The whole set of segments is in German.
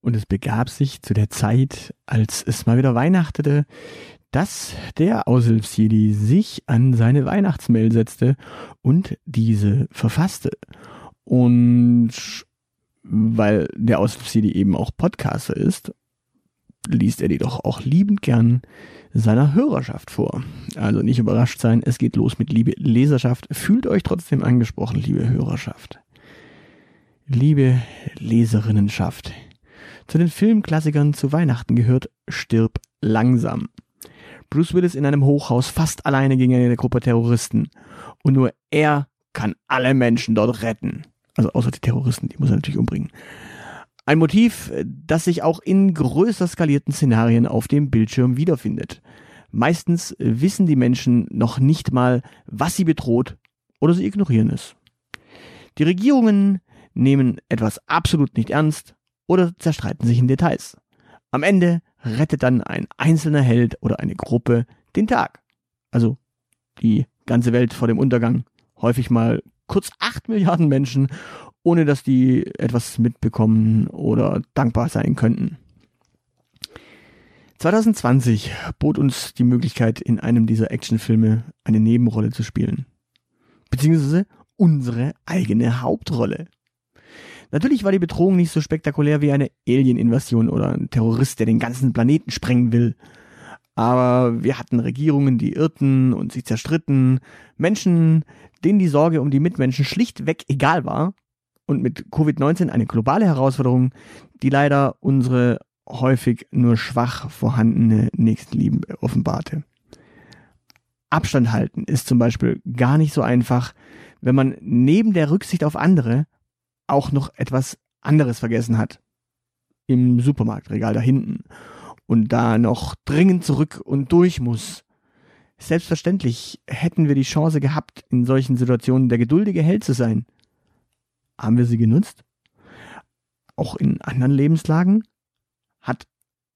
Und es begab sich zu der Zeit, als es mal wieder weihnachtete, dass der Aushilfsjedi sich an seine Weihnachtsmail setzte und diese verfasste. Und weil der Aushilfsjedi eben auch Podcaster ist, liest er die doch auch liebend gern seiner Hörerschaft vor. Also nicht überrascht sein, es geht los mit liebe Leserschaft. Fühlt euch trotzdem angesprochen, liebe Hörerschaft. Liebe Leserinnenschaft. Zu den Filmklassikern zu Weihnachten gehört Stirb langsam. Bruce Willis in einem Hochhaus fast alleine gegen eine Gruppe Terroristen. Und nur er kann alle Menschen dort retten. Also außer die Terroristen, die muss er natürlich umbringen. Ein Motiv, das sich auch in größer skalierten Szenarien auf dem Bildschirm wiederfindet. Meistens wissen die Menschen noch nicht mal, was sie bedroht oder sie ignorieren es. Die Regierungen nehmen etwas absolut nicht ernst oder zerstreiten sich in Details. Am Ende rettet dann ein einzelner Held oder eine Gruppe den Tag. Also die ganze Welt vor dem Untergang. Häufig mal kurz acht Milliarden Menschen, ohne dass die etwas mitbekommen oder dankbar sein könnten. 2020 bot uns die Möglichkeit, in einem dieser Actionfilme eine Nebenrolle zu spielen. Beziehungsweise unsere eigene Hauptrolle. Natürlich war die Bedrohung nicht so spektakulär wie eine Alien-Invasion oder ein Terrorist, der den ganzen Planeten sprengen will. Aber wir hatten Regierungen, die irrten und sich zerstritten, Menschen, denen die Sorge um die Mitmenschen schlichtweg egal war und mit Covid-19 eine globale Herausforderung, die leider unsere häufig nur schwach vorhandene Nächstenliebe offenbarte. Abstand halten ist zum Beispiel gar nicht so einfach, wenn man neben der Rücksicht auf andere auch noch etwas anderes vergessen hat. Im Supermarktregal da hinten. Und da noch dringend zurück und durch muss. Selbstverständlich hätten wir die Chance gehabt, in solchen Situationen der geduldige Held zu sein. Haben wir sie genutzt? Auch in anderen Lebenslagen? Hat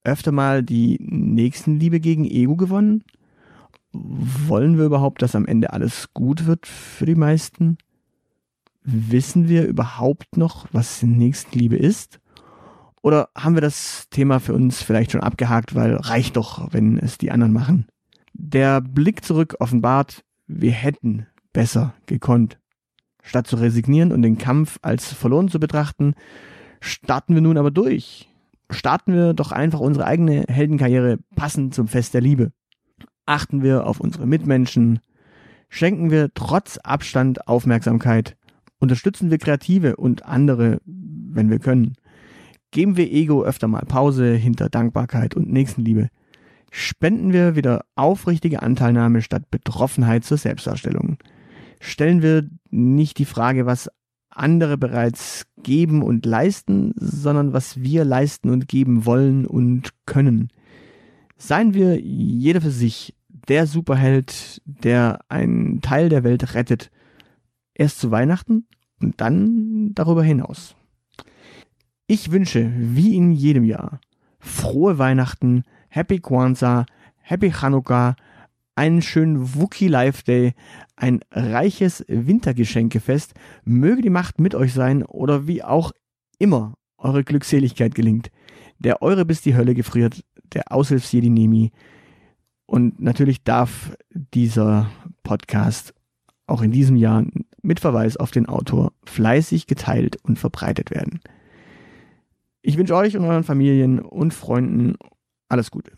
öfter mal die Nächstenliebe gegen Ego gewonnen? Wollen wir überhaupt, dass am Ende alles gut wird für die meisten? wissen wir überhaupt noch, was Nächstenliebe ist? Oder haben wir das Thema für uns vielleicht schon abgehakt, weil reicht doch, wenn es die anderen machen? Der Blick zurück offenbart, wir hätten besser gekonnt. Statt zu resignieren und den Kampf als verloren zu betrachten, starten wir nun aber durch. Starten wir doch einfach unsere eigene Heldenkarriere passend zum Fest der Liebe. Achten wir auf unsere Mitmenschen, schenken wir trotz Abstand Aufmerksamkeit Unterstützen wir Kreative und andere, wenn wir können. Geben wir Ego öfter mal Pause hinter Dankbarkeit und Nächstenliebe. Spenden wir wieder aufrichtige Anteilnahme statt Betroffenheit zur Selbstdarstellung. Stellen wir nicht die Frage, was andere bereits geben und leisten, sondern was wir leisten und geben wollen und können. Seien wir jeder für sich der Superheld, der einen Teil der Welt rettet Erst zu Weihnachten und dann darüber hinaus. Ich wünsche, wie in jedem Jahr, frohe Weihnachten, Happy Kwanzaa, Happy Chanukka, einen schönen Wookie Life Day, ein reiches Wintergeschenkefest, möge die Macht mit euch sein oder wie auch immer eure Glückseligkeit gelingt. Der Eure bis die Hölle gefriert, der Aushilfsjedi Nemi. Und natürlich darf dieser Podcast auch in diesem Jahr mit Verweis auf den Autor fleißig geteilt und verbreitet werden. Ich wünsche euch und euren Familien und Freunden alles Gute.